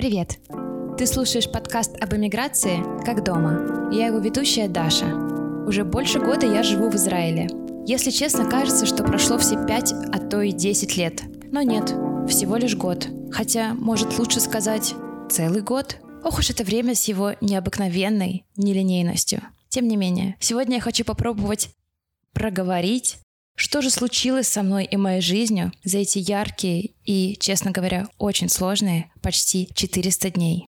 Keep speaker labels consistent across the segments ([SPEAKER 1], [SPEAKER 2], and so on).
[SPEAKER 1] Привет! Ты слушаешь подкаст об эмиграции «Как дома». Я его ведущая Даша. Уже больше года я живу в Израиле. Если честно, кажется, что прошло все пять, а то и десять лет. Но нет, всего лишь год. Хотя, может лучше сказать, целый год. Ох уж это время с его необыкновенной нелинейностью. Тем не менее, сегодня я хочу попробовать проговорить что же случилось со мной и моей жизнью за эти яркие и, честно говоря, очень сложные почти 400 дней?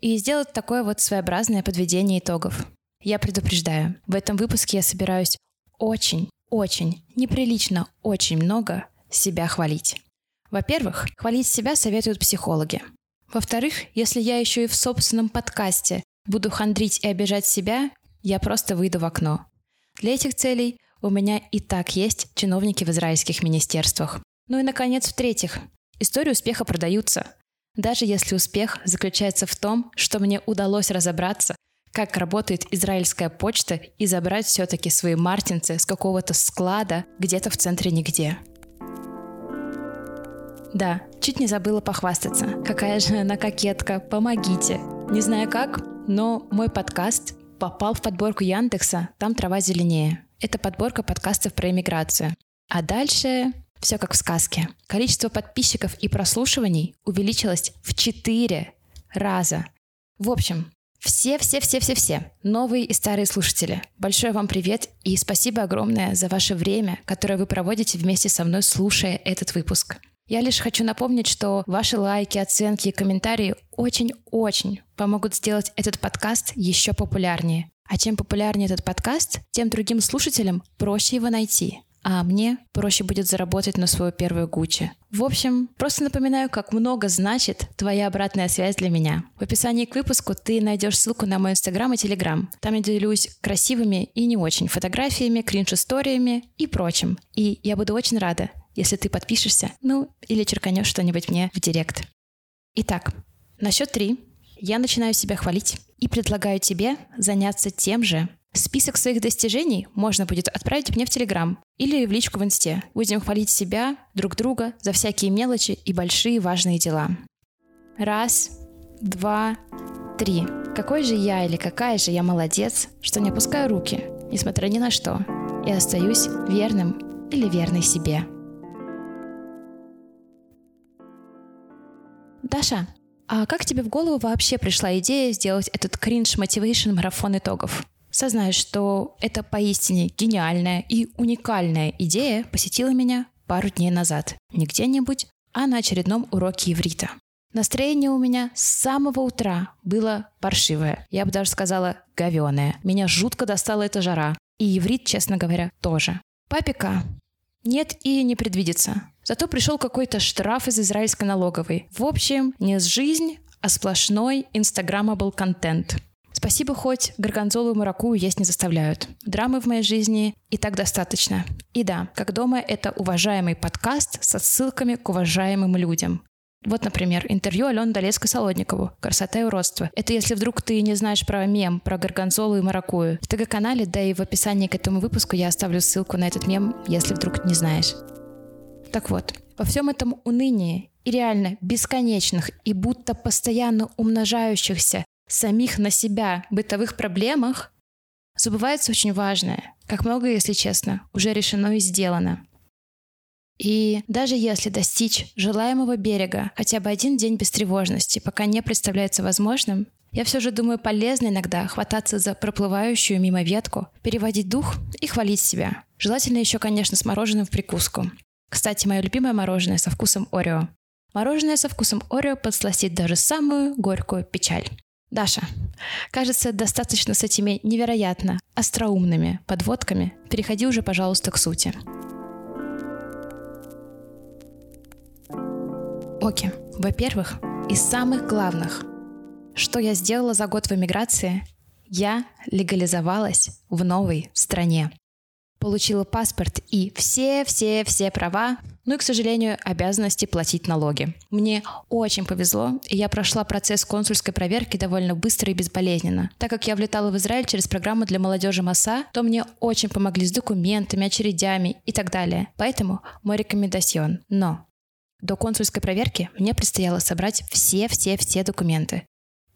[SPEAKER 1] И сделать такое вот своеобразное подведение итогов. Я предупреждаю, в этом выпуске я собираюсь очень, очень, неприлично очень много себя хвалить. Во-первых, хвалить себя советуют психологи. Во-вторых, если я еще и в собственном подкасте буду хандрить и обижать себя, я просто выйду в окно. Для этих целей у меня и так есть чиновники в израильских министерствах. Ну и, наконец, в-третьих, истории успеха продаются. Даже если успех заключается в том, что мне удалось разобраться, как работает израильская почта и забрать все-таки свои мартинцы с какого-то склада где-то в центре нигде. Да, чуть не забыла похвастаться. Какая же она кокетка, помогите. Не знаю как, но мой подкаст попал в подборку Яндекса «Там трава зеленее». Это подборка подкастов про иммиграцию. А дальше все как в сказке. Количество подписчиков и прослушиваний увеличилось в 4 раза. В общем, все-все-все-все-все, новые и старые слушатели, большой вам привет и спасибо огромное за ваше время, которое вы проводите вместе со мной, слушая этот выпуск. Я лишь хочу напомнить, что ваши лайки, оценки и комментарии очень-очень помогут сделать этот подкаст еще популярнее. А чем популярнее этот подкаст, тем другим слушателям проще его найти. А мне проще будет заработать на свою первую Гуччи. В общем, просто напоминаю, как много значит твоя обратная связь для меня. В описании к выпуску ты найдешь ссылку на мой инстаграм и телеграм. Там я делюсь красивыми и не очень фотографиями, кринж-историями и прочим. И я буду очень рада, если ты подпишешься, ну или черканешь что-нибудь мне в директ. Итак, на счет три я начинаю себя хвалить и предлагаю тебе заняться тем же. Список своих достижений можно будет отправить мне в Телеграм или в личку в Инсте. Будем хвалить себя, друг друга за всякие мелочи и большие важные дела. Раз, два, три. Какой же я или какая же я молодец, что не опускаю руки, несмотря ни на что, и остаюсь верным или верной себе. Даша, а как тебе в голову вообще пришла идея сделать этот кринж мотивейшн марафон итогов? Сознаюсь, что это поистине гениальная и уникальная идея посетила меня пару дней назад. Не где-нибудь, а на очередном уроке иврита. Настроение у меня с самого утра было паршивое. Я бы даже сказала говеное. Меня жутко достала эта жара. И иврит, честно говоря, тоже. Папика нет и не предвидится. Зато пришел какой-то штраф из израильской налоговой. В общем, не с жизнь, а сплошной инстаграмабл контент. Спасибо хоть горгонзолу и маракую есть не заставляют. Драмы в моей жизни и так достаточно. И да, как дома это уважаемый подкаст со ссылками к уважаемым людям. Вот, например, интервью Алены Долецкой-Солодникову «Красота и уродство». Это если вдруг ты не знаешь про мем, про горгонзолу и маракую. В ТГ-канале, да и в описании к этому выпуску я оставлю ссылку на этот мем, если вдруг не знаешь. Так вот, во всем этом унынии и реально бесконечных и будто постоянно умножающихся самих на себя бытовых проблемах забывается очень важное, как много, если честно, уже решено и сделано. И даже если достичь желаемого берега хотя бы один день без тревожности пока не представляется возможным, я все же думаю полезно иногда хвататься за проплывающую мимо ветку, переводить дух и хвалить себя. Желательно еще, конечно, с мороженым в прикуску. Кстати, мое любимое мороженое со вкусом Орео. Мороженое со вкусом Орео подсластит даже самую горькую печаль. Даша, кажется, достаточно с этими невероятно остроумными подводками. Переходи уже, пожалуйста, к сути. Окей. Во-первых, из самых главных, что я сделала за год в эмиграции, я легализовалась в новой стране. Получила паспорт и все-все-все права, ну и, к сожалению, обязанности платить налоги. Мне очень повезло, и я прошла процесс консульской проверки довольно быстро и безболезненно. Так как я влетала в Израиль через программу для молодежи МАСА, то мне очень помогли с документами, очередями и так далее. Поэтому мой рекомендацион. Но до консульской проверки мне предстояло собрать все-все-все документы.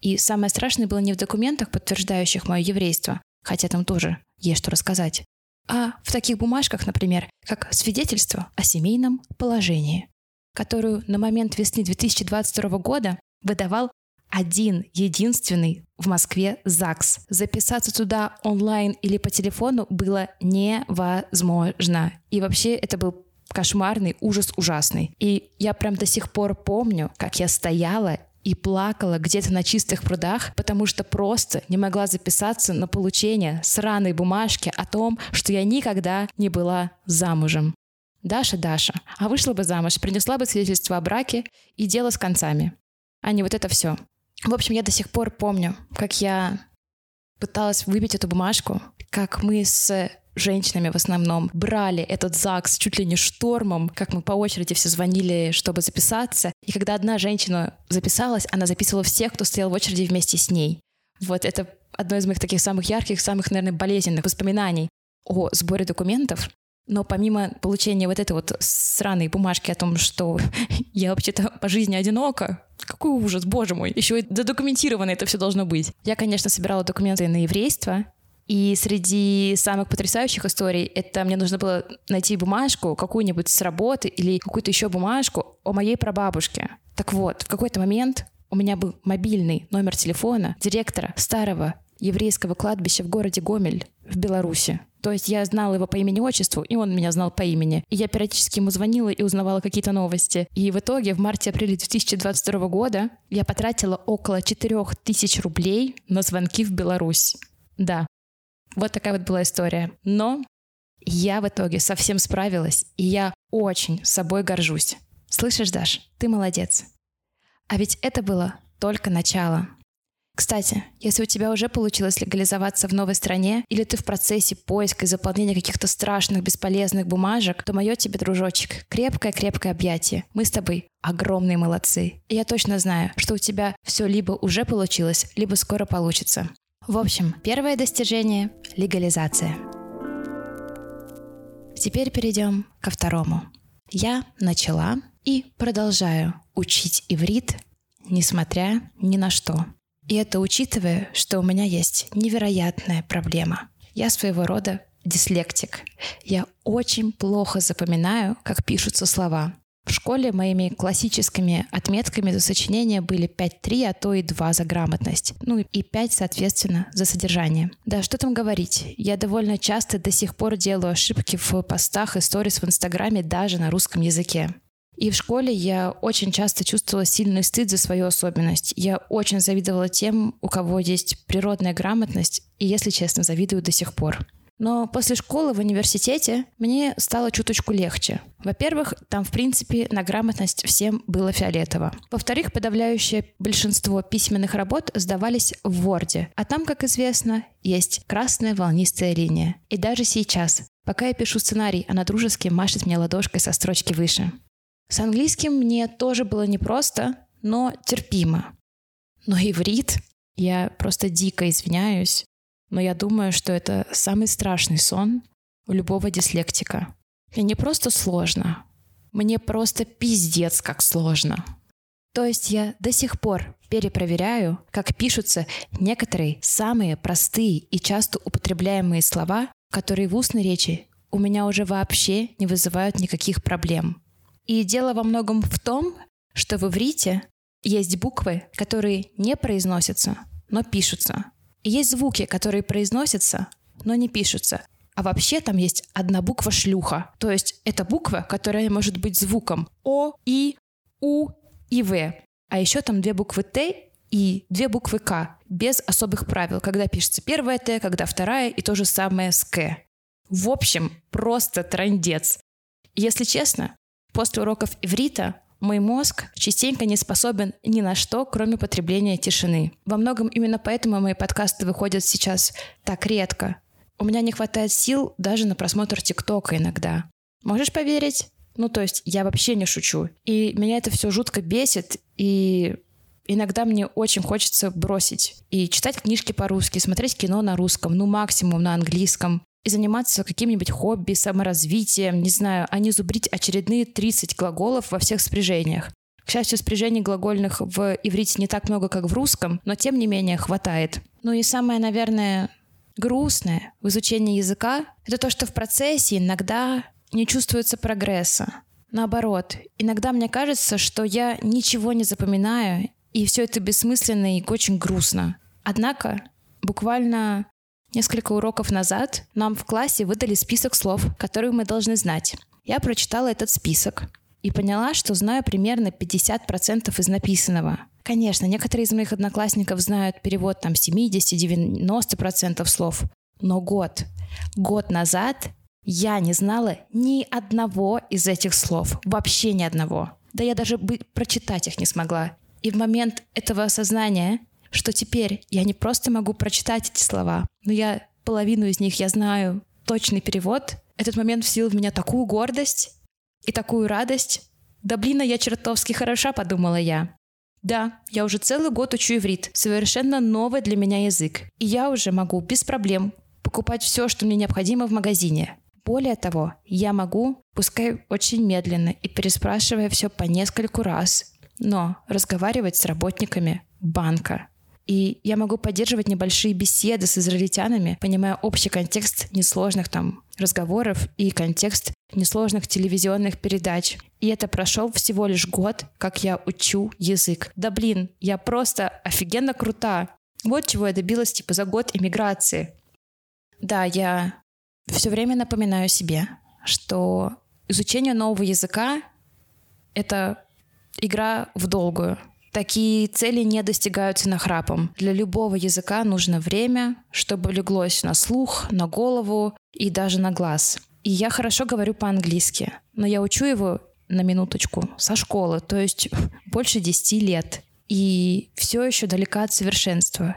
[SPEAKER 1] И самое страшное было не в документах, подтверждающих мое еврейство, хотя там тоже есть что рассказать, а в таких бумажках, например, как свидетельство о семейном положении, которую на момент весны 2022 года выдавал один единственный в Москве ЗАГС. Записаться туда онлайн или по телефону было невозможно. И вообще это был кошмарный ужас ужасный. И я прям до сих пор помню, как я стояла и плакала где-то на чистых прудах, потому что просто не могла записаться на получение сраной бумажки о том, что я никогда не была замужем. Даша, Даша, а вышла бы замуж, принесла бы свидетельство о браке и дело с концами. А не вот это все. В общем, я до сих пор помню, как я пыталась выбить эту бумажку, как мы с женщинами в основном брали этот ЗАГС чуть ли не штормом, как мы по очереди все звонили, чтобы записаться. И когда одна женщина записалась, она записывала всех, кто стоял в очереди вместе с ней. Вот это одно из моих таких самых ярких, самых, наверное, болезненных воспоминаний о сборе документов. Но помимо получения вот этой вот сраной бумажки о том, что я вообще-то по жизни одинока, какой ужас, боже мой, еще и додокументировано это все должно быть. Я, конечно, собирала документы на еврейство, и среди самых потрясающих историй это мне нужно было найти бумажку какую-нибудь с работы или какую-то еще бумажку о моей прабабушке. Так вот, в какой-то момент у меня был мобильный номер телефона директора старого еврейского кладбища в городе Гомель в Беларуси. То есть я знала его по имени-отчеству, и он меня знал по имени. И я периодически ему звонила и узнавала какие-то новости. И в итоге в марте-апреле 2022 года я потратила около 4000 рублей на звонки в Беларусь. Да, вот такая вот была история. Но я в итоге совсем справилась, и я очень собой горжусь. Слышишь, Даш, ты молодец. А ведь это было только начало. Кстати, если у тебя уже получилось легализоваться в новой стране, или ты в процессе поиска и заполнения каких-то страшных, бесполезных бумажек, то мое тебе, дружочек, крепкое-крепкое объятие. Мы с тобой огромные молодцы. И я точно знаю, что у тебя все либо уже получилось, либо скоро получится. В общем, первое достижение – легализация. Теперь перейдем ко второму. Я начала и продолжаю учить иврит, несмотря ни на что. И это учитывая, что у меня есть невероятная проблема. Я своего рода дислектик. Я очень плохо запоминаю, как пишутся слова. В школе моими классическими отметками за сочинение были 5-3, а то и 2 за грамотность. Ну и 5, соответственно, за содержание. Да, что там говорить. Я довольно часто до сих пор делаю ошибки в постах и сторис в Инстаграме даже на русском языке. И в школе я очень часто чувствовала сильный стыд за свою особенность. Я очень завидовала тем, у кого есть природная грамотность, и, если честно, завидую до сих пор. Но после школы в университете мне стало чуточку легче. Во-первых, там, в принципе, на грамотность всем было фиолетово. Во-вторых, подавляющее большинство письменных работ сдавались в Word, а там, как известно, есть красная волнистая линия. И даже сейчас, пока я пишу сценарий, она дружески машет мне ладошкой со строчки выше. С английским мне тоже было непросто, но терпимо. Но иврит, я просто дико извиняюсь, но я думаю, что это самый страшный сон у любого дислектика. Мне не просто сложно, мне просто пиздец как сложно. То есть я до сих пор перепроверяю, как пишутся некоторые самые простые и часто употребляемые слова, которые в устной речи у меня уже вообще не вызывают никаких проблем. И дело во многом в том, что в иврите есть буквы, которые не произносятся, но пишутся. Есть звуки, которые произносятся, но не пишутся. А вообще там есть одна буква шлюха. То есть это буква, которая может быть звуком О, И, У и В. А еще там две буквы Т и две буквы К, без особых правил, когда пишется первая Т, когда вторая, и то же самое с К. В общем, просто трандец. Если честно, после уроков иврита мой мозг частенько не способен ни на что, кроме потребления тишины. Во многом именно поэтому мои подкасты выходят сейчас так редко. У меня не хватает сил даже на просмотр ТикТока иногда. Можешь поверить? Ну, то есть я вообще не шучу. И меня это все жутко бесит, и иногда мне очень хочется бросить и читать книжки по-русски, смотреть кино на русском, ну максимум на английском. И заниматься каким-нибудь хобби, саморазвитием, не знаю, а не зубрить очередные 30 глаголов во всех спряжениях. К счастью, спряжений глагольных в иврите не так много, как в русском, но тем не менее хватает. Ну и самое, наверное, грустное в изучении языка — это то, что в процессе иногда не чувствуется прогресса. Наоборот, иногда мне кажется, что я ничего не запоминаю, и все это бессмысленно и очень грустно. Однако, буквально несколько уроков назад нам в классе выдали список слов, которые мы должны знать. Я прочитала этот список и поняла, что знаю примерно 50% из написанного. Конечно, некоторые из моих одноклассников знают перевод там 70-90% слов, но год, год назад я не знала ни одного из этих слов, вообще ни одного. Да я даже бы прочитать их не смогла. И в момент этого осознания, что теперь я не просто могу прочитать эти слова, но я половину из них я знаю точный перевод, этот момент вселил в меня такую гордость, и такую радость. Да блин, а я чертовски хороша, подумала я. Да, я уже целый год учу иврит, совершенно новый для меня язык. И я уже могу без проблем покупать все, что мне необходимо в магазине. Более того, я могу, пускай очень медленно и переспрашивая все по нескольку раз, но разговаривать с работниками банка. И я могу поддерживать небольшие беседы с израильтянами, понимая общий контекст несложных там разговоров и контекст несложных телевизионных передач. И это прошел всего лишь год, как я учу язык. Да блин, я просто офигенно крута. Вот чего я добилась типа за год иммиграции. Да, я все время напоминаю себе, что изучение нового языка — это игра в долгую. Такие цели не достигаются нахрапом. Для любого языка нужно время, чтобы леглось на слух, на голову и даже на глаз. И я хорошо говорю по-английски, но я учу его на минуточку со школы, то есть больше 10 лет. И все еще далека от совершенства.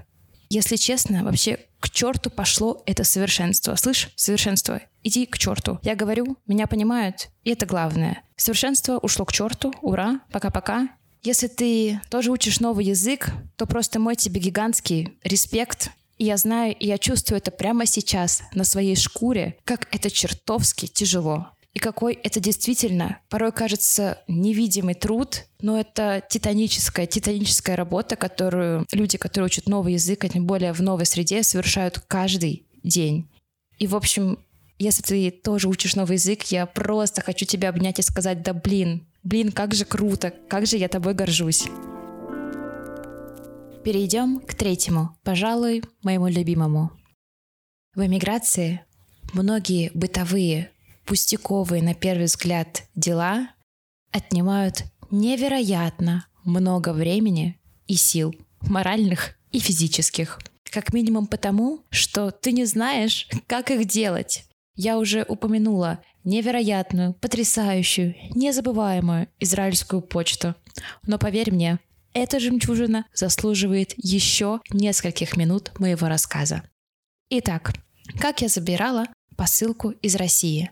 [SPEAKER 1] Если честно, вообще к черту пошло это совершенство. Слышь, совершенство, иди к черту. Я говорю, меня понимают, и это главное. Совершенство ушло к черту, ура, пока-пока, если ты тоже учишь новый язык, то просто мой тебе гигантский респект. И я знаю, и я чувствую это прямо сейчас на своей шкуре, как это чертовски тяжело. И какой это действительно порой кажется невидимый труд, но это титаническая, титаническая работа, которую люди, которые учат новый язык, а тем более в новой среде, совершают каждый день. И, в общем, если ты тоже учишь новый язык, я просто хочу тебя обнять и сказать, да блин, Блин, как же круто, как же я тобой горжусь. Перейдем к третьему, пожалуй, моему любимому. В эмиграции многие бытовые, пустяковые на первый взгляд дела отнимают невероятно много времени и сил, моральных и физических. Как минимум потому, что ты не знаешь, как их делать. Я уже упомянула невероятную, потрясающую, незабываемую израильскую почту. Но поверь мне, эта жемчужина заслуживает еще нескольких минут моего рассказа. Итак, как я забирала посылку из России?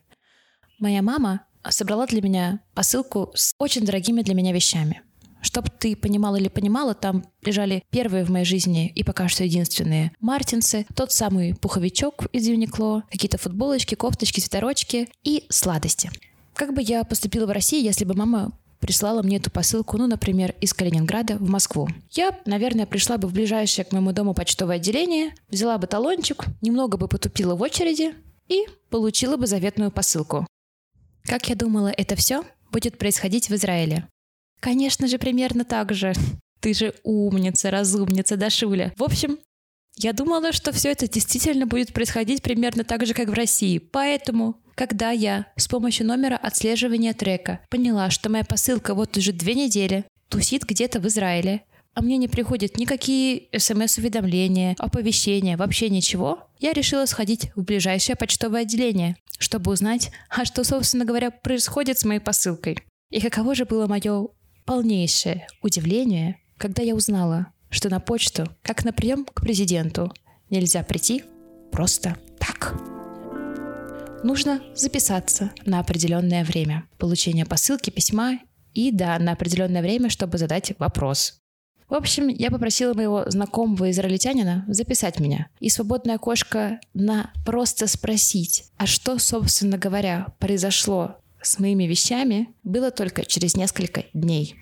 [SPEAKER 1] Моя мама собрала для меня посылку с очень дорогими для меня вещами. Чтоб ты понимал или понимала, там лежали первые в моей жизни и пока что единственные мартинсы, тот самый пуховичок из Юникло, какие-то футболочки, кофточки, свитерочки и сладости. Как бы я поступила в России, если бы мама прислала мне эту посылку, ну, например, из Калининграда в Москву. Я, наверное, пришла бы в ближайшее к моему дому почтовое отделение, взяла бы талончик, немного бы потупила в очереди и получила бы заветную посылку. Как я думала, это все будет происходить в Израиле. Конечно же, примерно так же. Ты же умница, разумница, Дашуля. В общем, я думала, что все это действительно будет происходить примерно так же, как в России. Поэтому, когда я с помощью номера отслеживания трека поняла, что моя посылка вот уже две недели тусит где-то в Израиле, а мне не приходят никакие смс-уведомления, оповещения, вообще ничего, я решила сходить в ближайшее почтовое отделение, чтобы узнать, а что, собственно говоря, происходит с моей посылкой. И каково же было мое полнейшее удивление, когда я узнала, что на почту, как на прием к президенту, нельзя прийти просто так. Нужно записаться на определенное время получения посылки, письма и, да, на определенное время, чтобы задать вопрос. В общем, я попросила моего знакомого израильтянина записать меня. И свободное окошко на просто спросить, а что, собственно говоря, произошло с моими вещами, было только через несколько дней.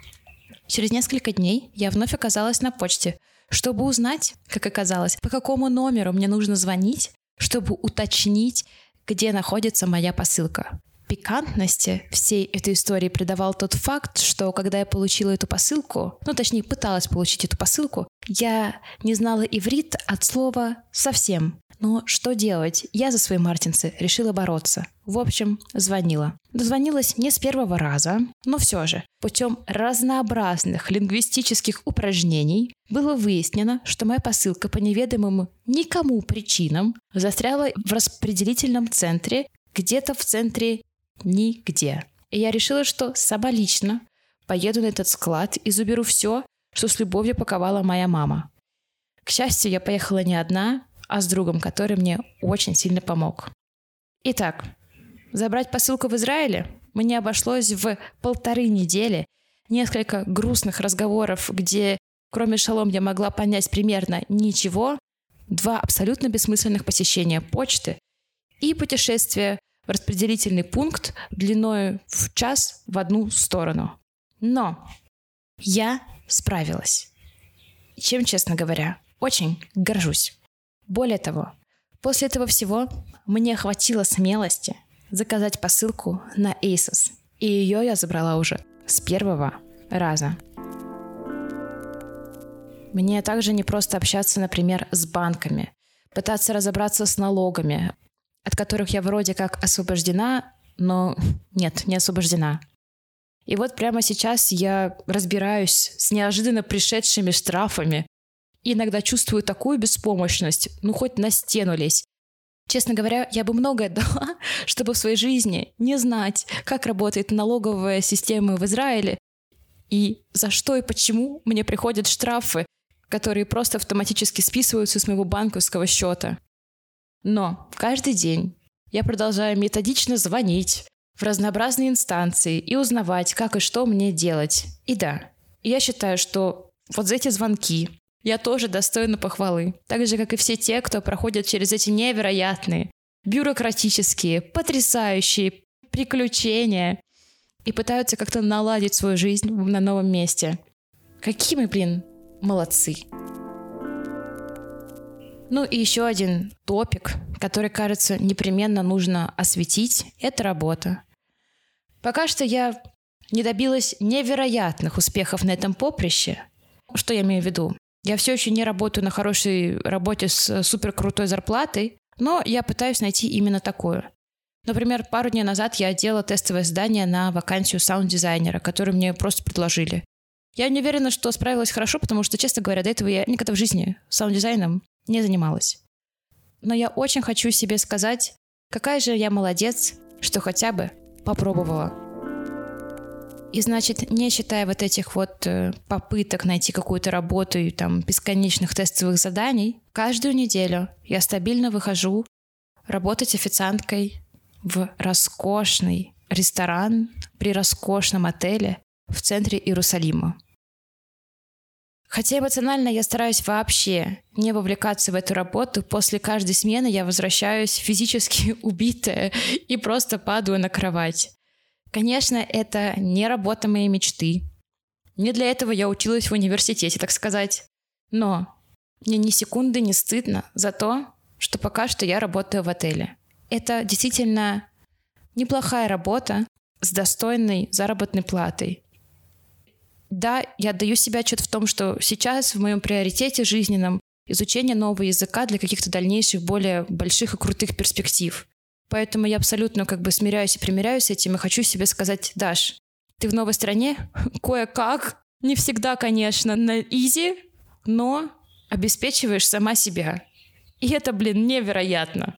[SPEAKER 1] Через несколько дней я вновь оказалась на почте, чтобы узнать, как оказалось, по какому номеру мне нужно звонить, чтобы уточнить, где находится моя посылка. Пикантности всей этой истории придавал тот факт, что когда я получила эту посылку, ну точнее пыталась получить эту посылку, я не знала иврит от слова совсем. Но что делать? Я за свои мартинсы решила бороться. В общем, звонила. Дозвонилась не с первого раза, но все же, путем разнообразных лингвистических упражнений было выяснено, что моя посылка по неведомым никому причинам застряла в распределительном центре, где-то в центре нигде. И я решила, что сама лично поеду на этот склад и заберу все, что с любовью паковала моя мама. К счастью, я поехала не одна, а с другом, который мне очень сильно помог. Итак, забрать посылку в Израиле мне обошлось в полторы недели, несколько грустных разговоров, где кроме шалом я могла понять примерно ничего, два абсолютно бессмысленных посещения почты и путешествие в распределительный пункт длиной в час в одну сторону. Но я справилась. Чем, честно говоря, очень горжусь. Более того, после этого всего мне хватило смелости заказать посылку на ASOS. И ее я забрала уже с первого раза. Мне также не просто общаться, например, с банками, пытаться разобраться с налогами, от которых я вроде как освобождена, но нет, не освобождена. И вот прямо сейчас я разбираюсь с неожиданно пришедшими штрафами, иногда чувствую такую беспомощность, ну хоть на стену лезь. Честно говоря, я бы многое дала, чтобы в своей жизни не знать, как работает налоговая система в Израиле и за что и почему мне приходят штрафы, которые просто автоматически списываются с моего банковского счета. Но каждый день я продолжаю методично звонить в разнообразные инстанции и узнавать, как и что мне делать. И да, я считаю, что вот за эти звонки я тоже достойна похвалы. Так же, как и все те, кто проходит через эти невероятные, бюрократические, потрясающие приключения и пытаются как-то наладить свою жизнь на новом месте. Какие мы, блин, молодцы. Ну и еще один топик, который, кажется, непременно нужно осветить, это работа. Пока что я не добилась невероятных успехов на этом поприще. Что я имею в виду? Я все еще не работаю на хорошей работе с э, супер крутой зарплатой, но я пытаюсь найти именно такую. Например, пару дней назад я делала тестовое задание на вакансию саунд-дизайнера, которую мне просто предложили. Я не уверена, что справилась хорошо, потому что, честно говоря, до этого я никогда в жизни саунд-дизайном не занималась. Но я очень хочу себе сказать, какая же я молодец, что хотя бы попробовала. И значит, не считая вот этих вот э, попыток найти какую-то работу и там бесконечных тестовых заданий, каждую неделю я стабильно выхожу работать официанткой в роскошный ресторан при роскошном отеле в центре Иерусалима. Хотя эмоционально я стараюсь вообще не вовлекаться в эту работу, после каждой смены я возвращаюсь физически убитая и просто падаю на кровать. Конечно, это не работа моей мечты. Не для этого я училась в университете, так сказать. Но мне ни секунды не стыдно за то, что пока что я работаю в отеле. Это действительно неплохая работа с достойной заработной платой. Да, я даю себе отчет в том, что сейчас в моем приоритете жизненном изучение нового языка для каких-то дальнейших более больших и крутых перспектив. Поэтому я абсолютно как бы смиряюсь и примиряюсь с этим и хочу себе сказать, Даш, ты в новой стране, кое-как, не всегда, конечно, на изи, но обеспечиваешь сама себя. И это, блин, невероятно.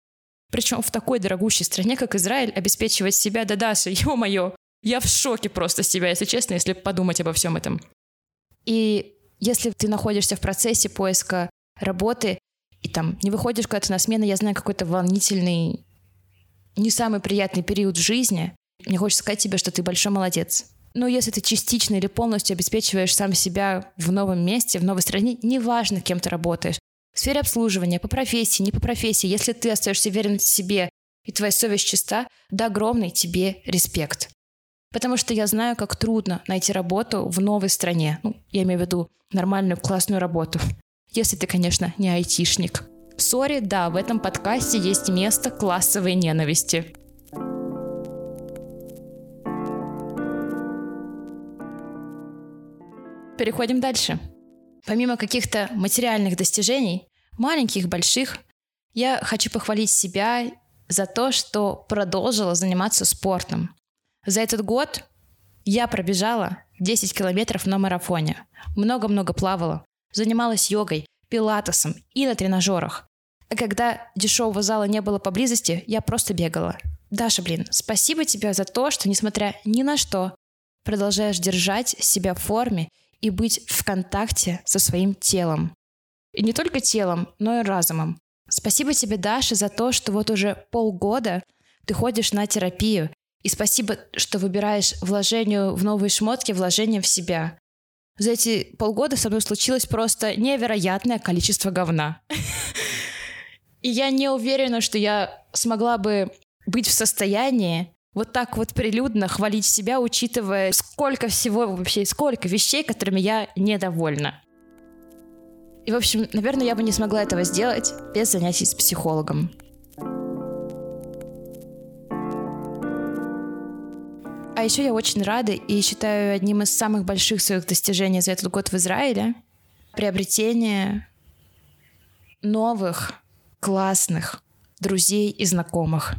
[SPEAKER 1] Причем в такой дорогущей стране, как Израиль, обеспечивать себя, да Даша, ё-моё, я в шоке просто с тебя, если честно, если подумать обо всем этом. И если ты находишься в процессе поиска работы, и там не выходишь куда-то на смену, я знаю какой-то волнительный не самый приятный период в жизни, мне хочется сказать тебе, что ты большой молодец. Но если ты частично или полностью обеспечиваешь сам себя в новом месте, в новой стране, неважно, кем ты работаешь, в сфере обслуживания, по профессии, не по профессии, если ты остаешься верен себе и твоя совесть чиста, да огромный тебе респект. Потому что я знаю, как трудно найти работу в новой стране. Ну, я имею в виду нормальную классную работу. Если ты, конечно, не айтишник. Сори, да, в этом подкасте есть место классовой ненависти. Переходим дальше. Помимо каких-то материальных достижений, маленьких, больших, я хочу похвалить себя за то, что продолжила заниматься спортом. За этот год я пробежала 10 километров на марафоне, много-много плавала, занималась йогой, пилатесом и на тренажерах. Когда дешевого зала не было поблизости, я просто бегала. Даша, блин, спасибо тебе за то, что, несмотря ни на что, продолжаешь держать себя в форме и быть в контакте со своим телом. И не только телом, но и разумом. Спасибо тебе, Даша, за то, что вот уже полгода ты ходишь на терапию. И спасибо, что выбираешь вложение в новые шмотки, вложение в себя. За эти полгода со мной случилось просто невероятное количество говна. И я не уверена, что я смогла бы быть в состоянии вот так вот прилюдно хвалить себя, учитывая, сколько всего вообще, сколько вещей, которыми я недовольна. И, в общем, наверное, я бы не смогла этого сделать без занятий с психологом. А еще я очень рада и считаю одним из самых больших своих достижений за этот год в Израиле приобретение новых классных друзей и знакомых.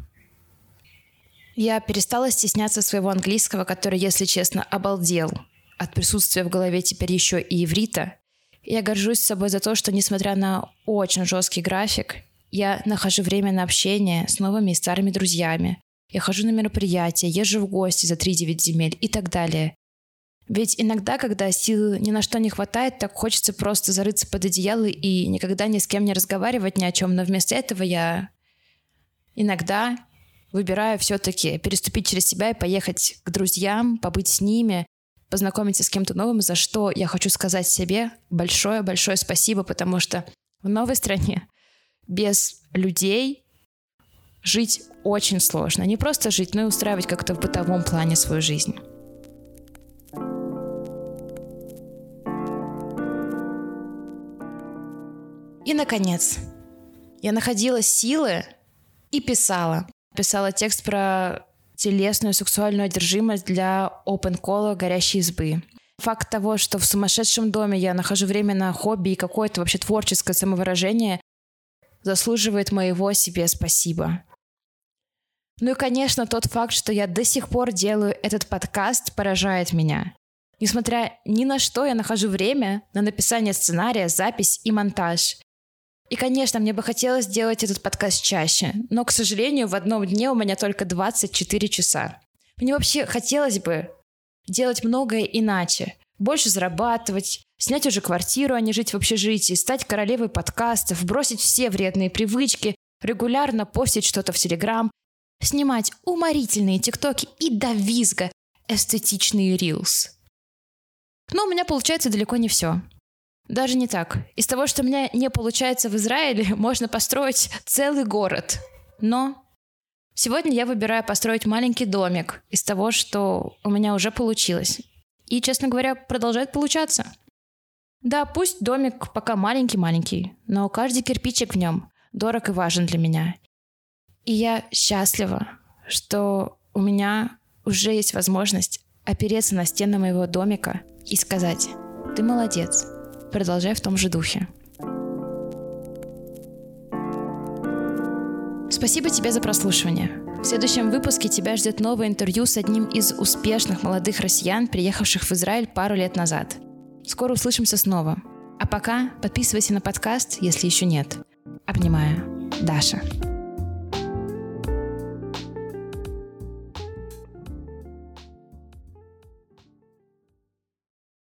[SPEAKER 1] Я перестала стесняться своего английского, который, если честно, обалдел от присутствия в голове теперь еще и иврита. Я горжусь собой за то, что, несмотря на очень жесткий график, я нахожу время на общение с новыми и старыми друзьями. Я хожу на мероприятия, езжу в гости за 3-9 земель и так далее. Ведь иногда, когда сил ни на что не хватает, так хочется просто зарыться под одеяло и никогда ни с кем не разговаривать ни о чем. Но вместо этого я иногда выбираю все-таки переступить через себя и поехать к друзьям, побыть с ними, познакомиться с кем-то новым, за что я хочу сказать себе большое-большое спасибо, потому что в новой стране без людей жить очень сложно. Не просто жить, но и устраивать как-то в бытовом плане свою жизнь. И, наконец, я находила силы и писала. Писала текст про телесную сексуальную одержимость для open кола горящей избы. Факт того, что в сумасшедшем доме я нахожу время на хобби и какое-то вообще творческое самовыражение, заслуживает моего себе спасибо. Ну и, конечно, тот факт, что я до сих пор делаю этот подкаст, поражает меня. Несмотря ни на что, я нахожу время на написание сценария, запись и монтаж. И, конечно, мне бы хотелось сделать этот подкаст чаще, но, к сожалению, в одном дне у меня только 24 часа. Мне вообще хотелось бы делать многое иначе. Больше зарабатывать, снять уже квартиру, а не жить в общежитии, стать королевой подкастов, бросить все вредные привычки, регулярно постить что-то в Телеграм, снимать уморительные тиктоки и до визга эстетичные рилс. Но у меня получается далеко не все. Даже не так. Из того, что у меня не получается в Израиле, можно построить целый город. Но сегодня я выбираю построить маленький домик из того, что у меня уже получилось. И, честно говоря, продолжает получаться. Да, пусть домик пока маленький-маленький, но каждый кирпичик в нем дорог и важен для меня. И я счастлива, что у меня уже есть возможность опереться на стены моего домика и сказать, ты молодец, Продолжай в том же духе. Спасибо тебе за прослушивание. В следующем выпуске тебя ждет новое интервью с одним из успешных молодых россиян, приехавших в Израиль пару лет назад. Скоро услышимся снова. А пока подписывайся на подкаст, если еще нет. Обнимаю. Даша.